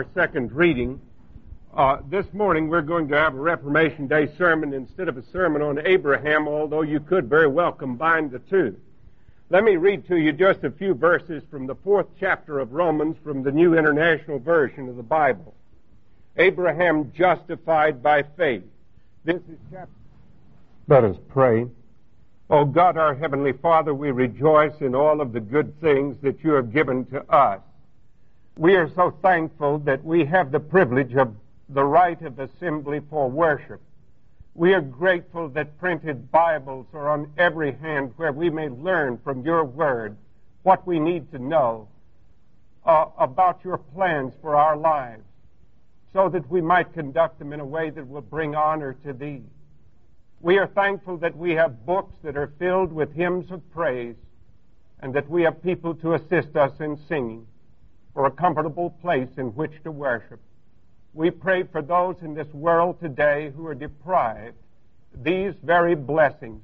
our second reading. Uh, this morning we're going to have a Reformation Day sermon instead of a sermon on Abraham, although you could very well combine the two. Let me read to you just a few verses from the fourth chapter of Romans from the New International Version of the Bible. Abraham justified by faith. This is chapter. Let us pray. Oh God, our Heavenly Father, we rejoice in all of the good things that you have given to us. We are so thankful that we have the privilege of the right of assembly for worship. We are grateful that printed Bibles are on every hand where we may learn from your word what we need to know uh, about your plans for our lives so that we might conduct them in a way that will bring honor to thee. We are thankful that we have books that are filled with hymns of praise and that we have people to assist us in singing for a comfortable place in which to worship. We pray for those in this world today who are deprived these very blessings,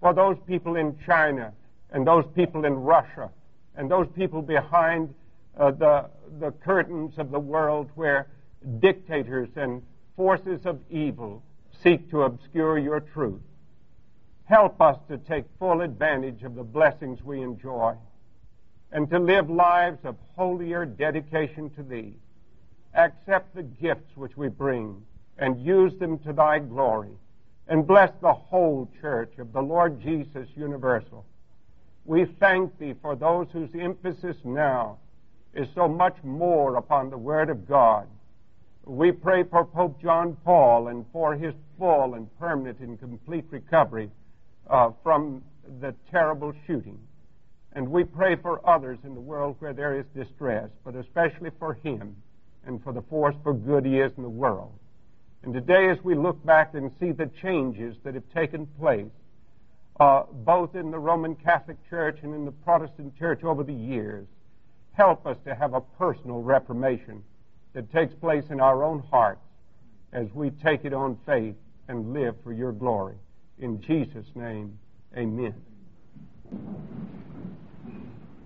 for those people in China and those people in Russia and those people behind uh, the, the curtains of the world where dictators and forces of evil seek to obscure your truth. Help us to take full advantage of the blessings we enjoy and to live lives of holier dedication to Thee. Accept the gifts which we bring and use them to Thy glory and bless the whole church of the Lord Jesus Universal. We thank Thee for those whose emphasis now is so much more upon the Word of God we pray for Pope John Paul and for his full and permanent and complete recovery uh, from the terrible shooting. And we pray for others in the world where there is distress, but especially for him and for the force for good he is in the world. And today, as we look back and see the changes that have taken place, uh, both in the Roman Catholic Church and in the Protestant Church over the years, help us to have a personal reformation that takes place in our own hearts as we take it on faith and live for your glory. In Jesus' name, amen.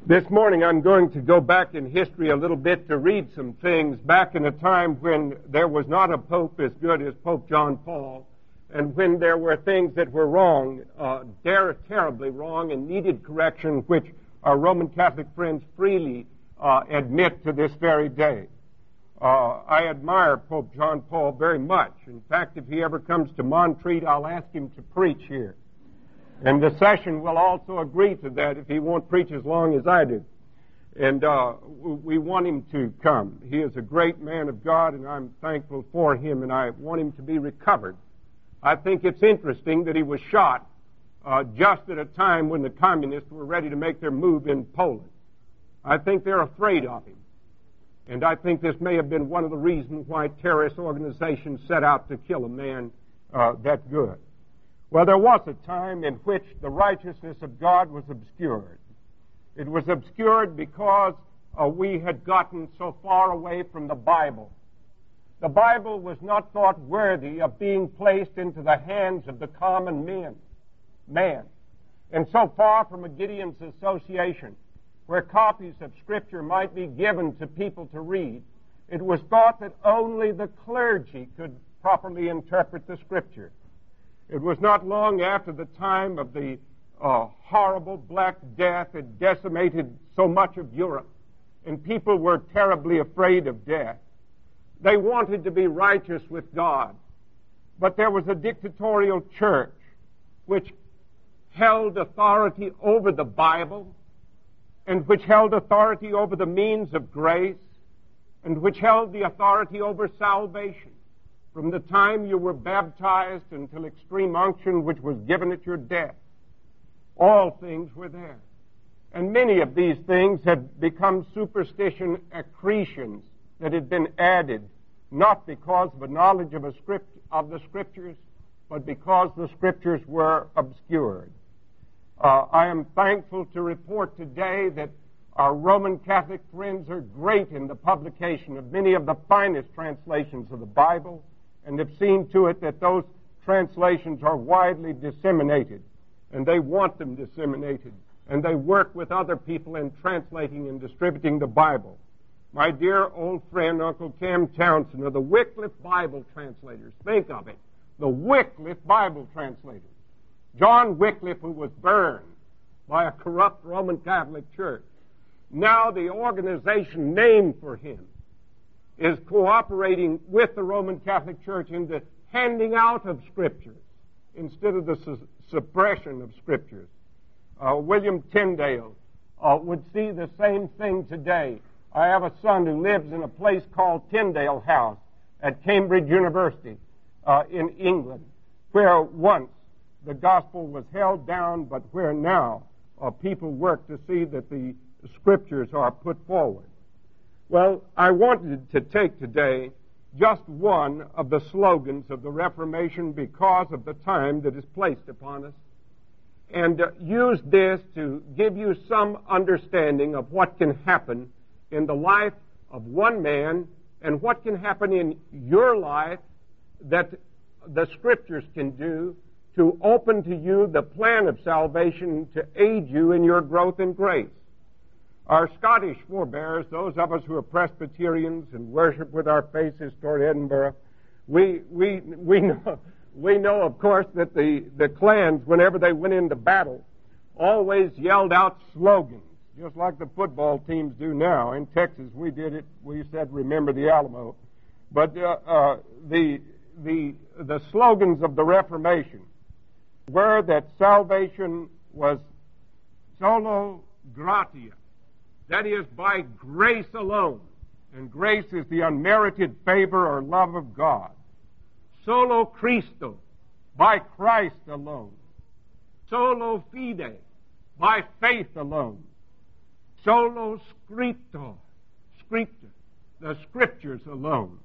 This morning I'm going to go back in history a little bit to read some things back in a time when there was not a pope as good as Pope John Paul and when there were things that were wrong, uh, terribly wrong and needed correction, which our Roman Catholic friends freely uh, admit to this very day. Uh, I admire Pope John Paul very much. In fact, if he ever comes to Montreat, I'll ask him to preach here. And the session will also agree to that if he won't preach as long as I do. And uh, we want him to come. He is a great man of God, and I'm thankful for him, and I want him to be recovered. I think it's interesting that he was shot uh, just at a time when the communists were ready to make their move in Poland. I think they're afraid of him. And I think this may have been one of the reasons why terrorist organizations set out to kill a man uh, that good. Well, there was a time in which the righteousness of God was obscured. It was obscured because uh, we had gotten so far away from the Bible. The Bible was not thought worthy of being placed into the hands of the common men, Man. And so far from a Gideon's association, where copies of Scripture might be given to people to read, it was thought that only the clergy could properly interpret the Scripture. It was not long after the time of the uh, horrible Black Death had decimated so much of Europe, and people were terribly afraid of death. They wanted to be righteous with God, but there was a dictatorial church which held authority over the Bible and which held authority over the means of grace, and which held the authority over salvation from the time you were baptized until extreme unction, which was given at your death. All things were there. And many of these things had become superstition accretions that had been added, not because of a knowledge of, a script, of the scriptures, but because the scriptures were obscured. Uh, I am thankful to report today that our Roman Catholic friends are great in the publication of many of the finest translations of the Bible and have seen to it that those translations are widely disseminated. And they want them disseminated. And they work with other people in translating and distributing the Bible. my dear old friend Uncle Cam Townsend of the Wycliffe Bible translators. Think of it. The Wycliffe Bible translators. John Wycliffe, who was burned by a corrupt Roman Catholic Church. Now the organization named for him is cooperating with the Roman Catholic Church in the handing out of Scriptures instead of the su- suppression of Scriptures. Uh, William Tyndale uh, would see the same thing today. I have a son who lives in a place called Tyndale House at Cambridge University uh, in England, where once the gospel was held down, but where now uh, people work to see that the scriptures are put forward. Well, I wanted to take today just one of the slogans of the Reformation because of the time that is placed upon us and uh, use this to give you some understanding of what can happen in the life of one man and what can happen in your life that the scriptures can do to open to you the plan of salvation to aid you in your growth in grace. Our Scottish forebears, those of us who are Presbyterians and worship with our faces toward Edinburgh, we, we, we, know, we know, of course, that the, the clans, whenever they went into battle, always yelled out slogans, just like the football teams do now. In Texas, we did it. We said, remember the Alamo. But uh, uh, the, the, the slogans of the Reformation were that salvation was solo gratia, that is, by grace alone. And grace is the unmerited favor or love of God. Solo Christo, by Christ alone. Solo fide, by faith alone. Solo scripto, scripta, the scriptures alone.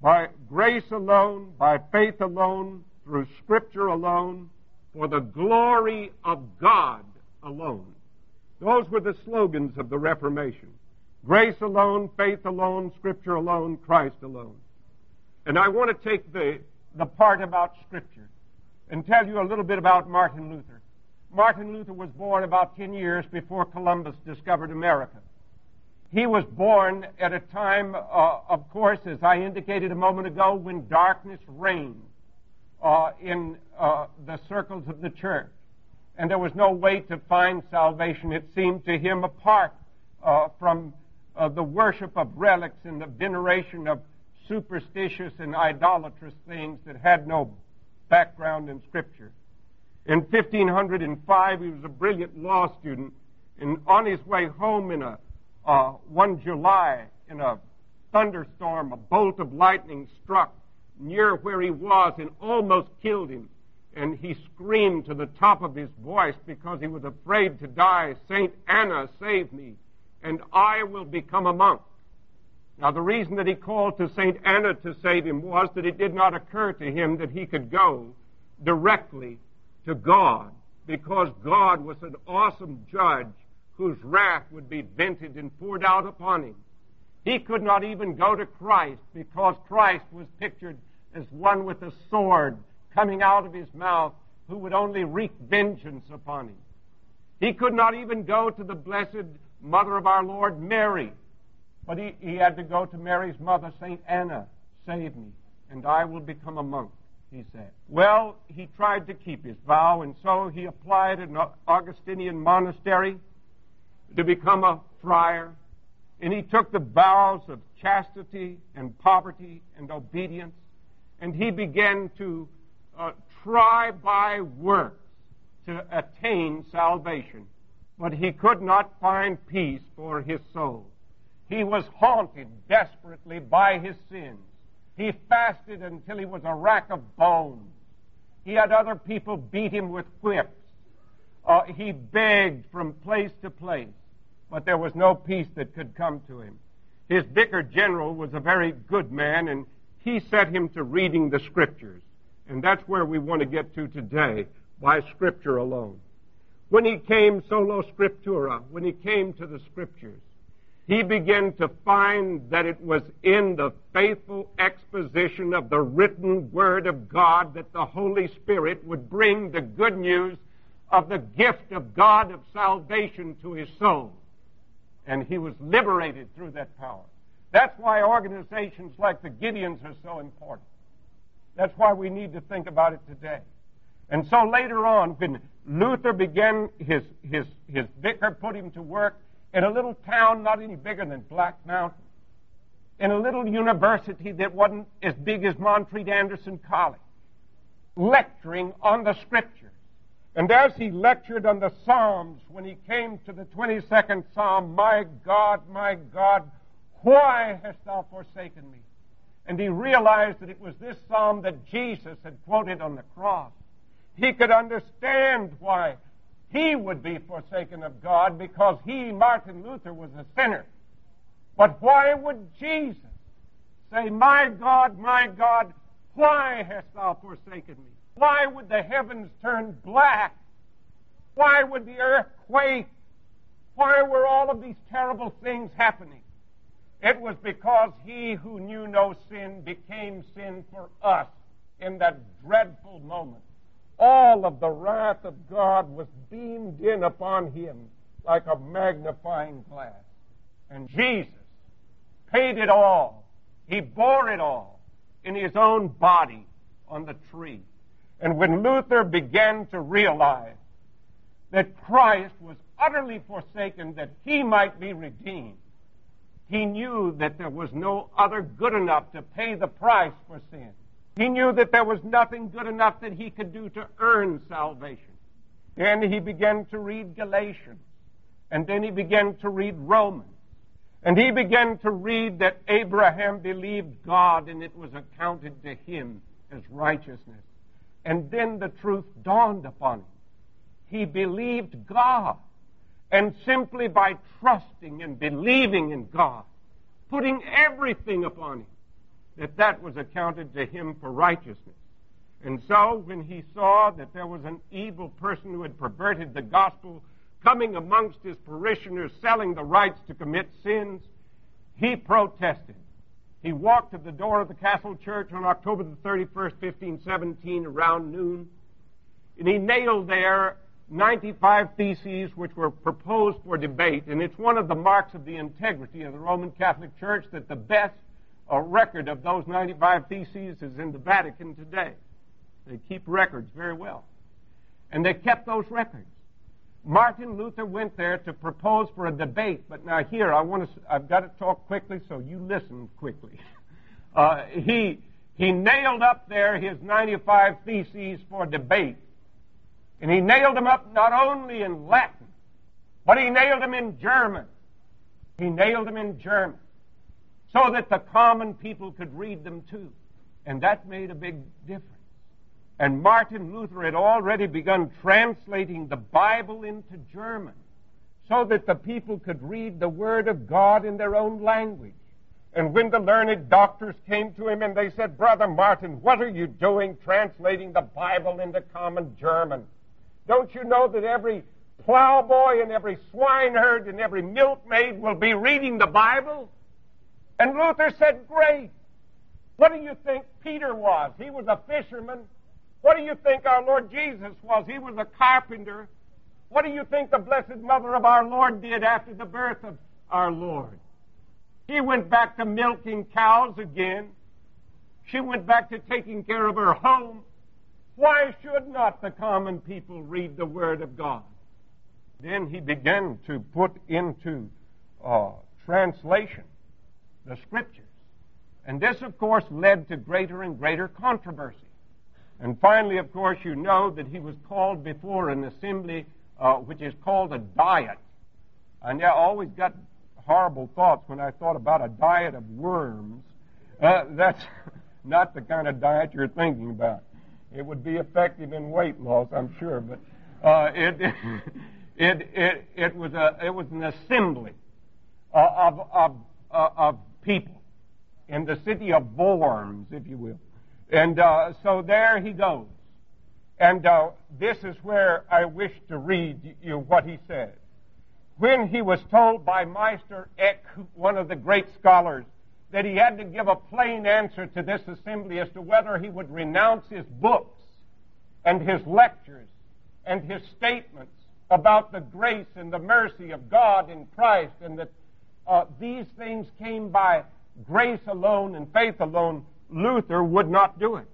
By grace alone, by faith alone, through scripture alone, for the glory of God alone. Those were the slogans of the Reformation. Grace alone, faith alone, Scripture alone, Christ alone. And I want to take the, the part about Scripture and tell you a little bit about Martin Luther. Martin Luther was born about 10 years before Columbus discovered America. He was born at a time, uh, of course, as I indicated a moment ago, when darkness reigned uh, in uh, the circles of the church. And there was no way to find salvation, it seemed to him, apart uh, from uh, the worship of relics and the veneration of superstitious and idolatrous things that had no background in Scripture. In 1505, he was a brilliant law student, and on his way home in a uh, one July in a thunderstorm, a bolt of lightning struck near where he was and almost killed him. And he screamed to the top of his voice because he was afraid to die, Saint Anna, save me, and I will become a monk. Now, the reason that he called to St. Anna to save him was that it did not occur to him that he could go directly to God because God was an awesome judge whose wrath would be vented and poured out upon him. He could not even go to Christ because Christ was pictured as one with a sword coming out of his mouth who would only wreak vengeance upon him. He could not even go to the blessed mother of our Lord, Mary, but he, he had to go to Mary's mother, St. Anna. Save me, and I will become a monk, he said. Well, he tried to keep his vow, and so he applied at an Augustinian monastery to become a friar and he took the vows of chastity and poverty and obedience, and he began to uh, try by works to attain salvation. But he could not find peace for his soul. He was haunted desperately by his sins. He fasted until he was a rack of bones. He had other people beat him with whips. Uh, he begged from place to place but there was no peace that could come to him. His vicar general was a very good man, and he set him to reading the scriptures. And that's where we want to get to today, by scripture alone. When he came solo scriptura, when he came to the scriptures, he began to find that it was in the faithful exposition of the written word of God that the Holy Spirit would bring the good news of the gift of God of salvation to his soul and he was liberated through that power. That's why organizations like the Gideons are so important. That's why we need to think about it today. And so later on, when Luther began his, his, his vicar put him to work in a little town not any bigger than Black Mountain, in a little university that wasn't as big as Montreat Anderson College, lecturing on the Scriptures. And as he lectured on the Psalms, when he came to the 22nd Psalm, My God, my God, why hast thou forsaken me? And he realized that it was this psalm that Jesus had quoted on the cross. He could understand why he would be forsaken of God because he, Martin Luther, was a sinner. But why would Jesus say, My God, my God, why hast thou forsaken me? Why would the heavens turn black? Why would the earth quake? Why were all of these terrible things happening? It was because he who knew no sin became sin for us in that dreadful moment. All of the wrath of God was beamed in upon him like a magnifying glass. And Jesus paid it all. He bore it all in his own body on the tree. And when Luther began to realize that Christ was utterly forsaken that he might be redeemed, he knew that there was no other good enough to pay the price for sin. He knew that there was nothing good enough that he could do to earn salvation. And he began to read Galatians. And then he began to read Romans. And he began to read that Abraham believed God and it was accounted to him as righteousness. And then the truth dawned upon him. He believed God. And simply by trusting and believing in God, putting everything upon him, that that was accounted to him for righteousness. And so, when he saw that there was an evil person who had perverted the gospel coming amongst his parishioners selling the rights to commit sins, he protested. He walked to the door of the Castle Church on October the 31st, 1517, around noon, and he nailed there 95 theses which were proposed for debate, and it's one of the marks of the integrity of the Roman Catholic Church that the best uh, record of those 95 theses is in the Vatican today. They keep records very well. And they kept those records. Martin Luther went there to propose for a debate, but now here I want to, I've got to talk quickly, so you listen quickly. Uh, he, he nailed up there his 95 theses for debate and he nailed them up not only in Latin, but he nailed them in German. He nailed them in German so that the common people could read them too. And that made a big difference. And Martin Luther had already begun translating the Bible into German so that the people could read the Word of God in their own language. And when the learned doctors came to him and they said, Brother Martin, what are you doing translating the Bible into common German? Don't you know that every plowboy and every swineherd and every milkmaid will be reading the Bible? And Luther said, Great. What do you think Peter was? He was a fisherman. What do you think our Lord Jesus was? He was a carpenter. What do you think the Blessed Mother of our Lord did after the birth of our Lord? She went back to milking cows again. She went back to taking care of her home. Why should not the common people read the Word of God? Then he began to put into uh, translation the Scriptures. And this, of course, led to greater and greater controversy. And finally, of course, you know that he was called before an assembly uh, which is called a diet. And I always got horrible thoughts when I thought about a diet of worms. Uh, that's not the kind of diet you're thinking about. It would be effective in weight loss, I'm sure, but uh, it, it, it, it, was a, it was an assembly uh, of, of, uh, of people in the city of Worms, if you will. And uh, so there he goes. And uh, this is where I wish to read you what he said. When he was told by Meister Eck, one of the great scholars, that he had to give a plain answer to this assembly as to whether he would renounce his books and his lectures and his statements about the grace and the mercy of God in Christ and that uh, these things came by grace alone and faith alone, Luther would not do it.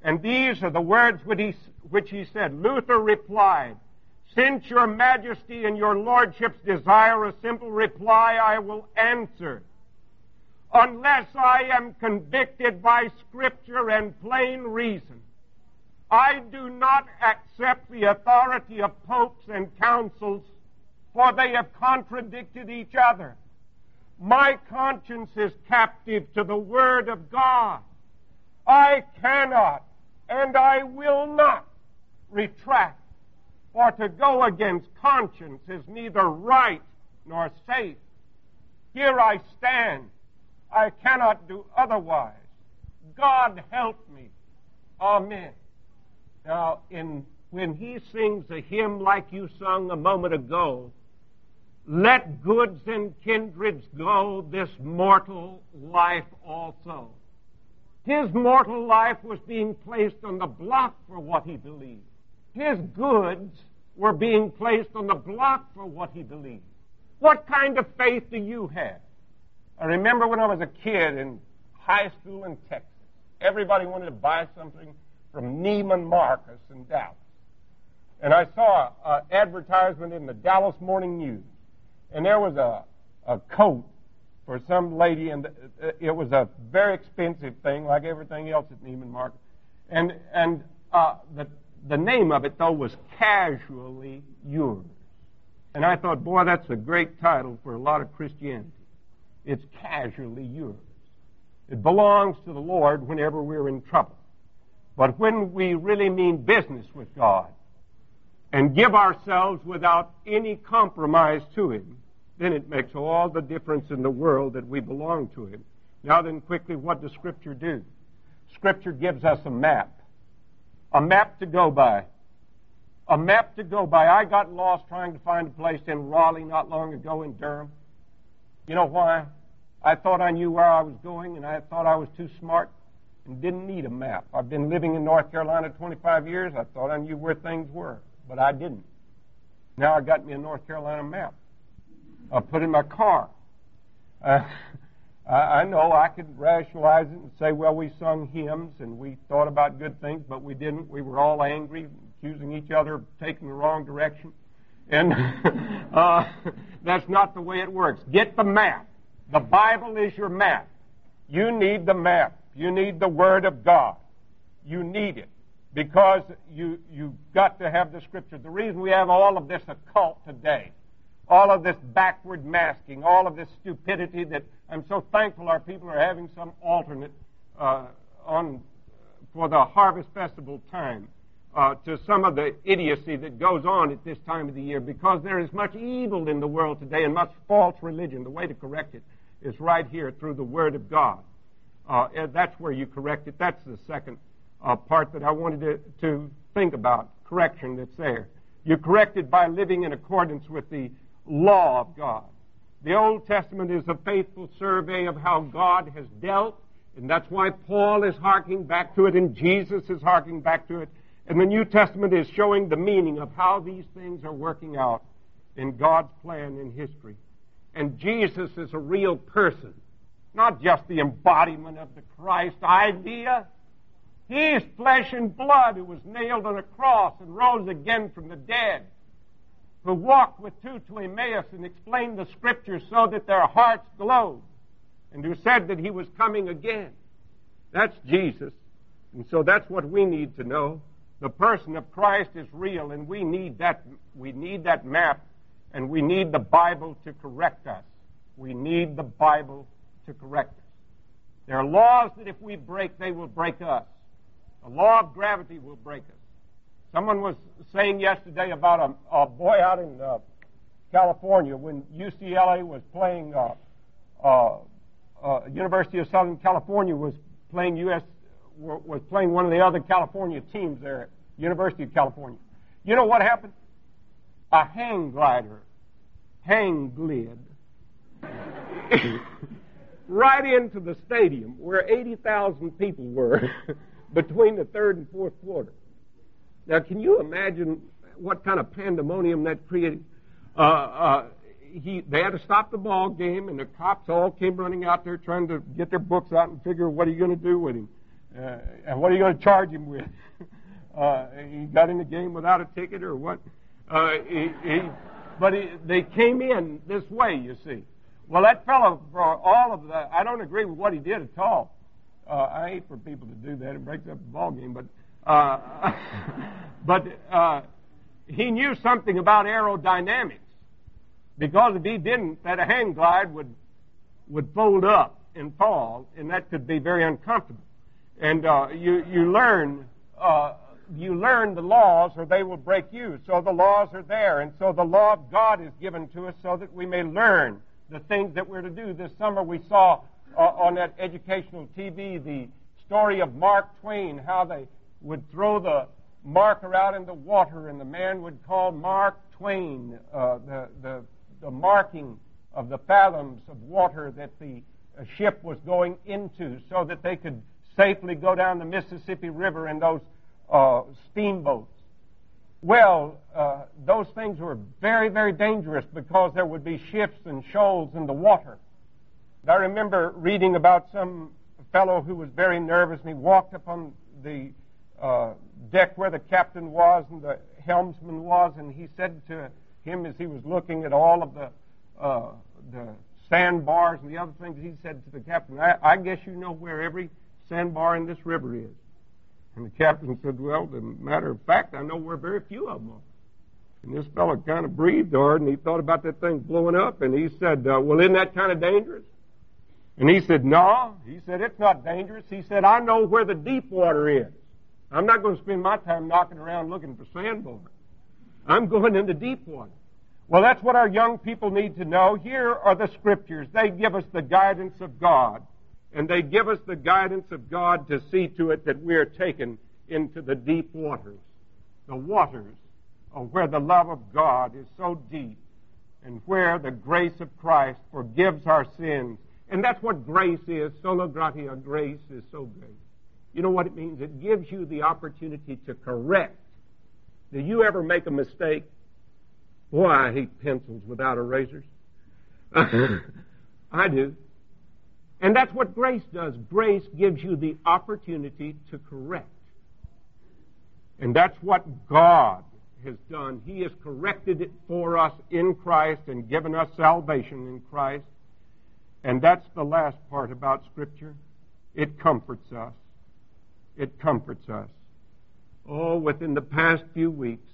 And these are the words which he, which he said. Luther replied, Since your majesty and your lordships desire a simple reply, I will answer. Unless I am convicted by scripture and plain reason, I do not accept the authority of popes and councils, for they have contradicted each other. My conscience is captive to the Word of God. I cannot and I will not retract. For to go against conscience is neither right nor safe. Here I stand. I cannot do otherwise. God help me. Amen. Now, in, when he sings a hymn like you sung a moment ago, let goods and kindreds go, this mortal life also. His mortal life was being placed on the block for what he believed. His goods were being placed on the block for what he believed. What kind of faith do you have? I remember when I was a kid in high school in Texas, everybody wanted to buy something from Neiman Marcus in Dallas. And I saw an advertisement in the Dallas Morning News, and there was a, a coat for some lady, and it was a very expensive thing, like everything else at Neiman Marcus. And and uh, the the name of it though was Casually Yours. And I thought, boy, that's a great title for a lot of Christianity. It's casually yours. It belongs to the Lord whenever we're in trouble. But when we really mean business with God and give ourselves without any compromise to Him, then it makes all the difference in the world that we belong to Him. Now then, quickly, what does Scripture do? Scripture gives us a map. A map to go by. A map to go by. I got lost trying to find a place in Raleigh not long ago in Durham. You know why? I thought I knew where I was going, and I thought I was too smart and didn't need a map. I've been living in North Carolina 25 years. I thought I knew where things were, but I didn't. Now I got me a North Carolina map. I put in my car. Uh, I know I could rationalize it and say, well, we sung hymns and we thought about good things, but we didn't. We were all angry, accusing each other of taking the wrong direction. And uh, that's not the way it works. Get the map. The Bible is your map. You need the map. You need the Word of God. You need it because you you got to have the Scripture. The reason we have all of this occult today, all of this backward masking, all of this stupidity that I'm so thankful our people are having some alternate uh, on for the Harvest Festival time. Uh, to some of the idiocy that goes on at this time of the year because there is much evil in the world today and much false religion. The way to correct it is right here through the Word of God. Uh, that's where you correct it. That's the second uh, part that I wanted to, to think about, correction that's there. You correct it by living in accordance with the law of God. The Old Testament is a faithful survey of how God has dealt, and that's why Paul is harking back to it, and Jesus is harking back to it. And the New Testament is showing the meaning of how these things are working out in God's plan in history. And Jesus is a real person, not just the embodiment of the Christ idea. He is flesh and blood who was nailed on a cross and rose again from the dead, who walked with two to Emmaus and explained the scriptures so that their hearts glowed, and who said that he was coming again. That's Jesus. And so that's what we need to know. The person of Christ is real, and we need that, we need that map and we need the Bible to correct us. We need the Bible to correct us. There are laws that if we break, they will break us. The law of gravity will break us. Someone was saying yesterday about a, a boy out in uh, California when UCLA was playing, uh, uh, uh, University of Southern California was playing US, was playing one of the other California teams there, University of California. You know what happened? A hang glider, hang glid, right into the stadium where 80,000 people were between the third and fourth quarter. Now, can you imagine what kind of pandemonium that created? Uh, uh, he, they had to stop the ball game, and the cops all came running out there trying to get their books out and figure what are you going to do with him, uh, and what are you going to charge him with? uh, he got in the game without a ticket or what? Uh, he, he, but he, they came in this way, you see. Well, that fellow, for all of the, I don't agree with what he did at all. Uh, I hate for people to do that. It breaks up the ball game, but uh, but uh, he knew something about aerodynamics because if he didn't, that a hang glide would would fold up and fall, and that could be very uncomfortable. And uh, you you learn uh, you learn the laws, or they will break you. So the laws are there, and so the law of God is given to us so that we may learn the things that we're to do. This summer we saw uh, on that educational TV the story of Mark Twain, how they would throw the marker out in the water, and the man would call Mark Twain uh, the, the, the marking of the fathoms of water that the uh, ship was going into so that they could safely go down the Mississippi River in those uh, steamboats. Well, uh, those things were very, very dangerous because there would be shifts and shoals in the water. I remember reading about some fellow who was very nervous and he walked upon the uh, deck where the captain was and the helmsman was, and he said to him as he was looking at all of the uh, the sandbars and the other things, he said to the captain, I, I guess you know where every sandbar in this river is. And the captain said, Well, a matter of fact, I know where very few of them are. And this fellow kind of breathed hard and he thought about that thing blowing up and he said, uh, Well, isn't that kind of dangerous? And he said, No. He said, It's not dangerous. He said, I know where the deep water is. I'm not going to spend my time knocking around looking for sandbars. I'm going into deep water. Well, that's what our young people need to know. Here are the scriptures. They give us the guidance of God and they give us the guidance of God to see to it that we are taken into the deep waters, the waters of where the love of God is so deep and where the grace of Christ forgives our sins. And that's what grace is. Sola gratia, grace is so great. You know what it means? It gives you the opportunity to correct. Do you ever make a mistake? Boy, I hate pencils without erasers. I do. And that's what grace does. Grace gives you the opportunity to correct. And that's what God has done. He has corrected it for us in Christ and given us salvation in Christ. And that's the last part about Scripture. It comforts us. It comforts us. Oh, within the past few weeks,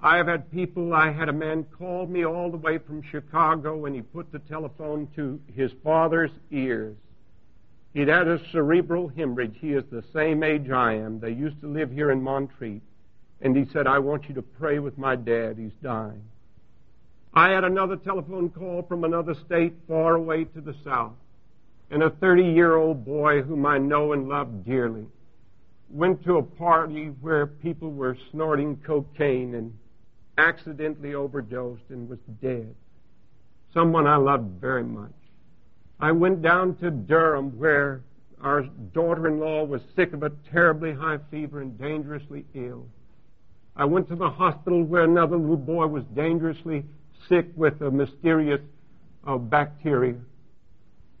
I have had people, I had a man call me all the way from Chicago and he put the telephone to his father's ears. He'd had a cerebral hemorrhage. He is the same age I am. They used to live here in Montreat. And he said, I want you to pray with my dad. He's dying. I had another telephone call from another state far away to the south. And a 30 year old boy whom I know and love dearly went to a party where people were snorting cocaine and accidentally overdosed and was dead. Someone I loved very much. I went down to Durham where our daughter-in-law was sick of a terribly high fever and dangerously ill. I went to the hospital where another little boy was dangerously sick with a mysterious uh, bacteria.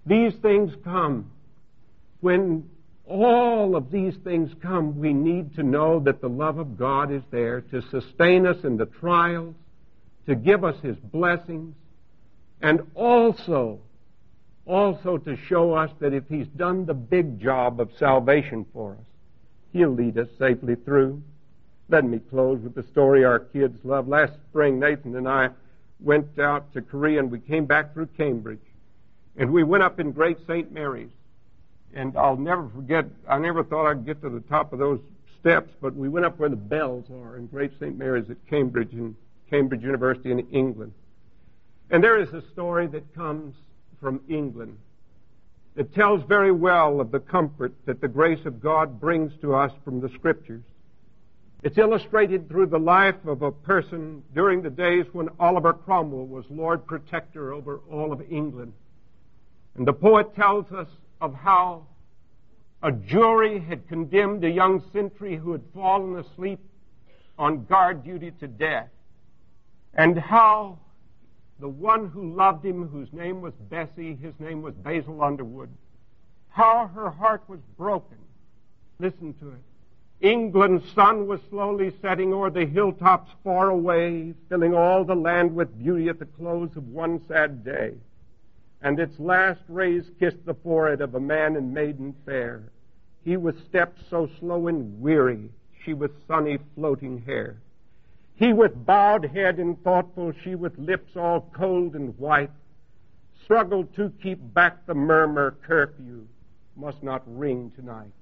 These things come when all of these things come, we need to know that the love of God is there to sustain us in the trials, to give us His blessings, and also, also to show us that if He's done the big job of salvation for us, He'll lead us safely through. Let me close with the story our kids love. Last spring, Nathan and I went out to Korea and we came back through Cambridge. And we went up in Great St. Mary's and I'll never forget, I never thought I'd get to the top of those steps, but we went up where the bells are in Great St. Mary's at Cambridge, in Cambridge University in England. And there is a story that comes from England that tells very well of the comfort that the grace of God brings to us from the Scriptures. It's illustrated through the life of a person during the days when Oliver Cromwell was Lord Protector over all of England. And the poet tells us of how a jury had condemned a young sentry who had fallen asleep on guard duty to death, and how the one who loved him, whose name was Bessie, his name was Basil Underwood, how her heart was broken. Listen to it. England's sun was slowly setting o'er the hilltops far away, filling all the land with beauty at the close of one sad day. And its last rays kissed the forehead of a man and maiden fair. He with steps so slow and weary, she with sunny floating hair. He with bowed head and thoughtful, she with lips all cold and white, struggled to keep back the murmur curfew must not ring tonight.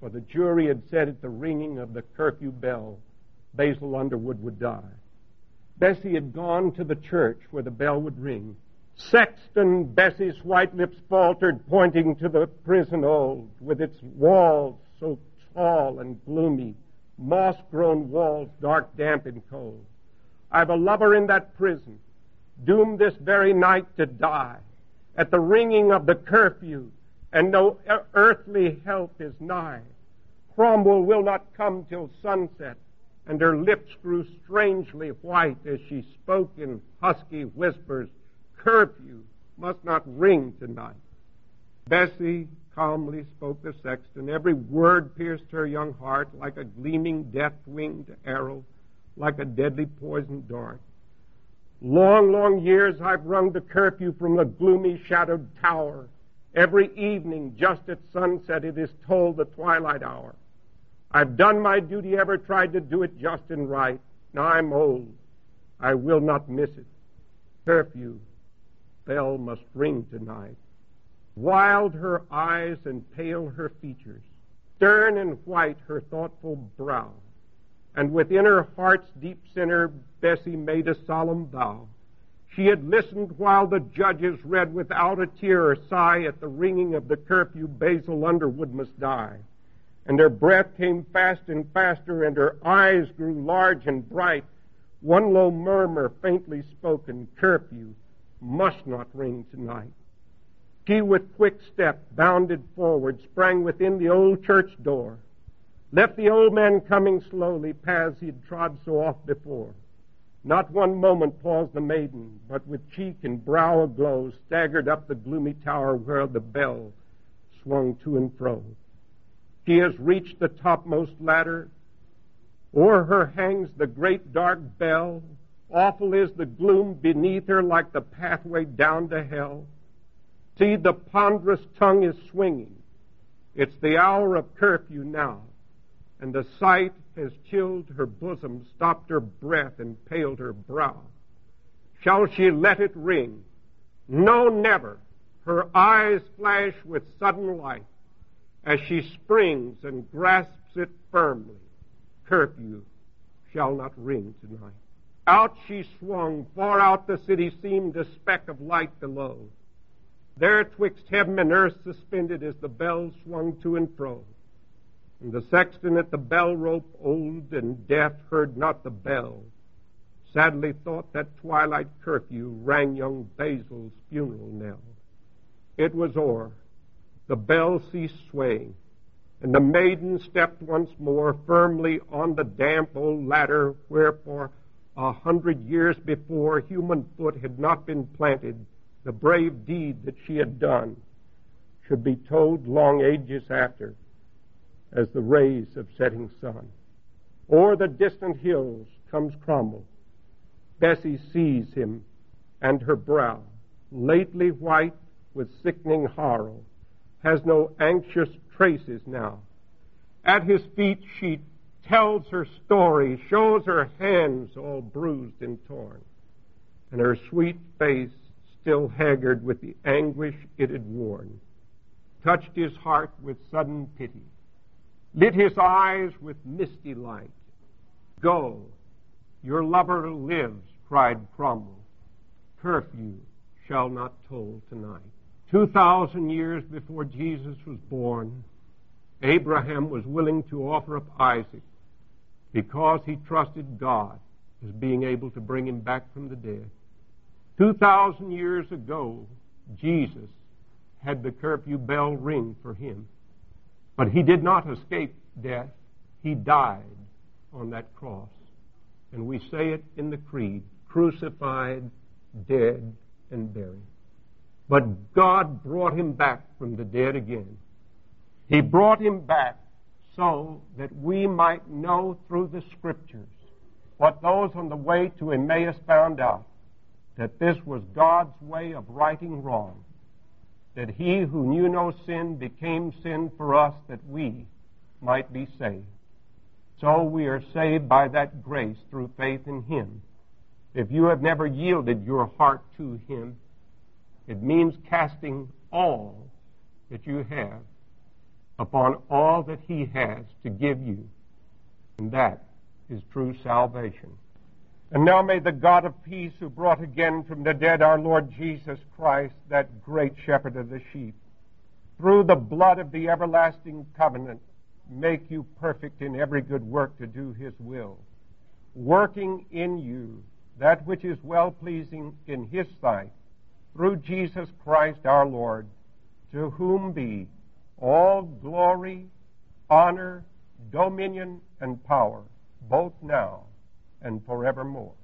For the jury had said at the ringing of the curfew bell, Basil Underwood would die. Bessie had gone to the church where the bell would ring. Sexton Bessie's white lips faltered, pointing to the prison old, with its walls so tall and gloomy, moss grown walls, dark, damp, and cold. I've a lover in that prison, doomed this very night to die. At the ringing of the curfew, and no earthly help is nigh. Cromwell will not come till sunset, and her lips grew strangely white as she spoke in husky whispers, Curfew must not ring tonight. Bessie calmly spoke the sexton. Every word pierced her young heart like a gleaming death-winged arrow, like a deadly poisoned dart. Long, long years I've rung the curfew from the gloomy shadowed tower. Every evening, just at sunset, it is tolled the twilight hour. I've done my duty, ever tried to do it just and right. Now I'm old. I will not miss it. Curfew, bell must ring tonight. Wild her eyes and pale her features, stern and white her thoughtful brow. And within her heart's deep center, Bessie made a solemn vow. She had listened while the judges read without a tear or sigh at the ringing of the curfew Basil Underwood must die and her breath came fast and faster, and her eyes grew large and bright. One low murmur, faintly spoken, curfew, must not ring tonight. She, with quick step, bounded forward, sprang within the old church door, left the old man coming slowly, paths he had trod so oft before. Not one moment paused the maiden, but with cheek and brow aglow, staggered up the gloomy tower where the bell swung to and fro. She has reached the topmost ladder. O'er her hangs the great dark bell. Awful is the gloom beneath her like the pathway down to hell. See, the ponderous tongue is swinging. It's the hour of curfew now, and the sight has chilled her bosom, stopped her breath, and paled her brow. Shall she let it ring? No, never. Her eyes flash with sudden light as she springs and grasps it firmly. Curfew shall not ring tonight. Out she swung, far out the city seemed a speck of light below. There twixt heaven and earth suspended as the bells swung to and fro. And the sexton at the bell rope, old and deaf, heard not the bell. Sadly thought that twilight curfew rang young Basil's funeral knell. It was o'er. The bell ceased swaying, and the maiden stepped once more firmly on the damp old ladder where for a hundred years before human foot had not been planted, the brave deed that she had done should be told long ages after as the rays of setting sun. O'er the distant hills comes Cromwell. Bessie sees him and her brow, lately white with sickening horror, has no anxious traces now. At his feet she tells her story, shows her hands all bruised and torn, and her sweet face still haggard with the anguish it had worn, touched his heart with sudden pity, lit his eyes with misty light. Go, your lover lives, cried Cromwell. Curfew shall not toll tonight. Two thousand years before Jesus was born, Abraham was willing to offer up Isaac because he trusted God as being able to bring him back from the dead. Two thousand years ago, Jesus had the curfew bell ring for him. But he did not escape death. He died on that cross. And we say it in the creed, crucified dead and buried. But God brought him back from the dead again. He brought him back so that we might know through the Scriptures what those on the way to Emmaus found out that this was God's way of righting wrong, that he who knew no sin became sin for us that we might be saved. So we are saved by that grace through faith in him. If you have never yielded your heart to him, it means casting all that you have upon all that he has to give you. And that is true salvation. And now may the God of peace, who brought again from the dead our Lord Jesus Christ, that great shepherd of the sheep, through the blood of the everlasting covenant, make you perfect in every good work to do his will, working in you that which is well pleasing in his sight, through Jesus Christ our Lord, to whom be all glory, honor, dominion, and power, both now and forevermore.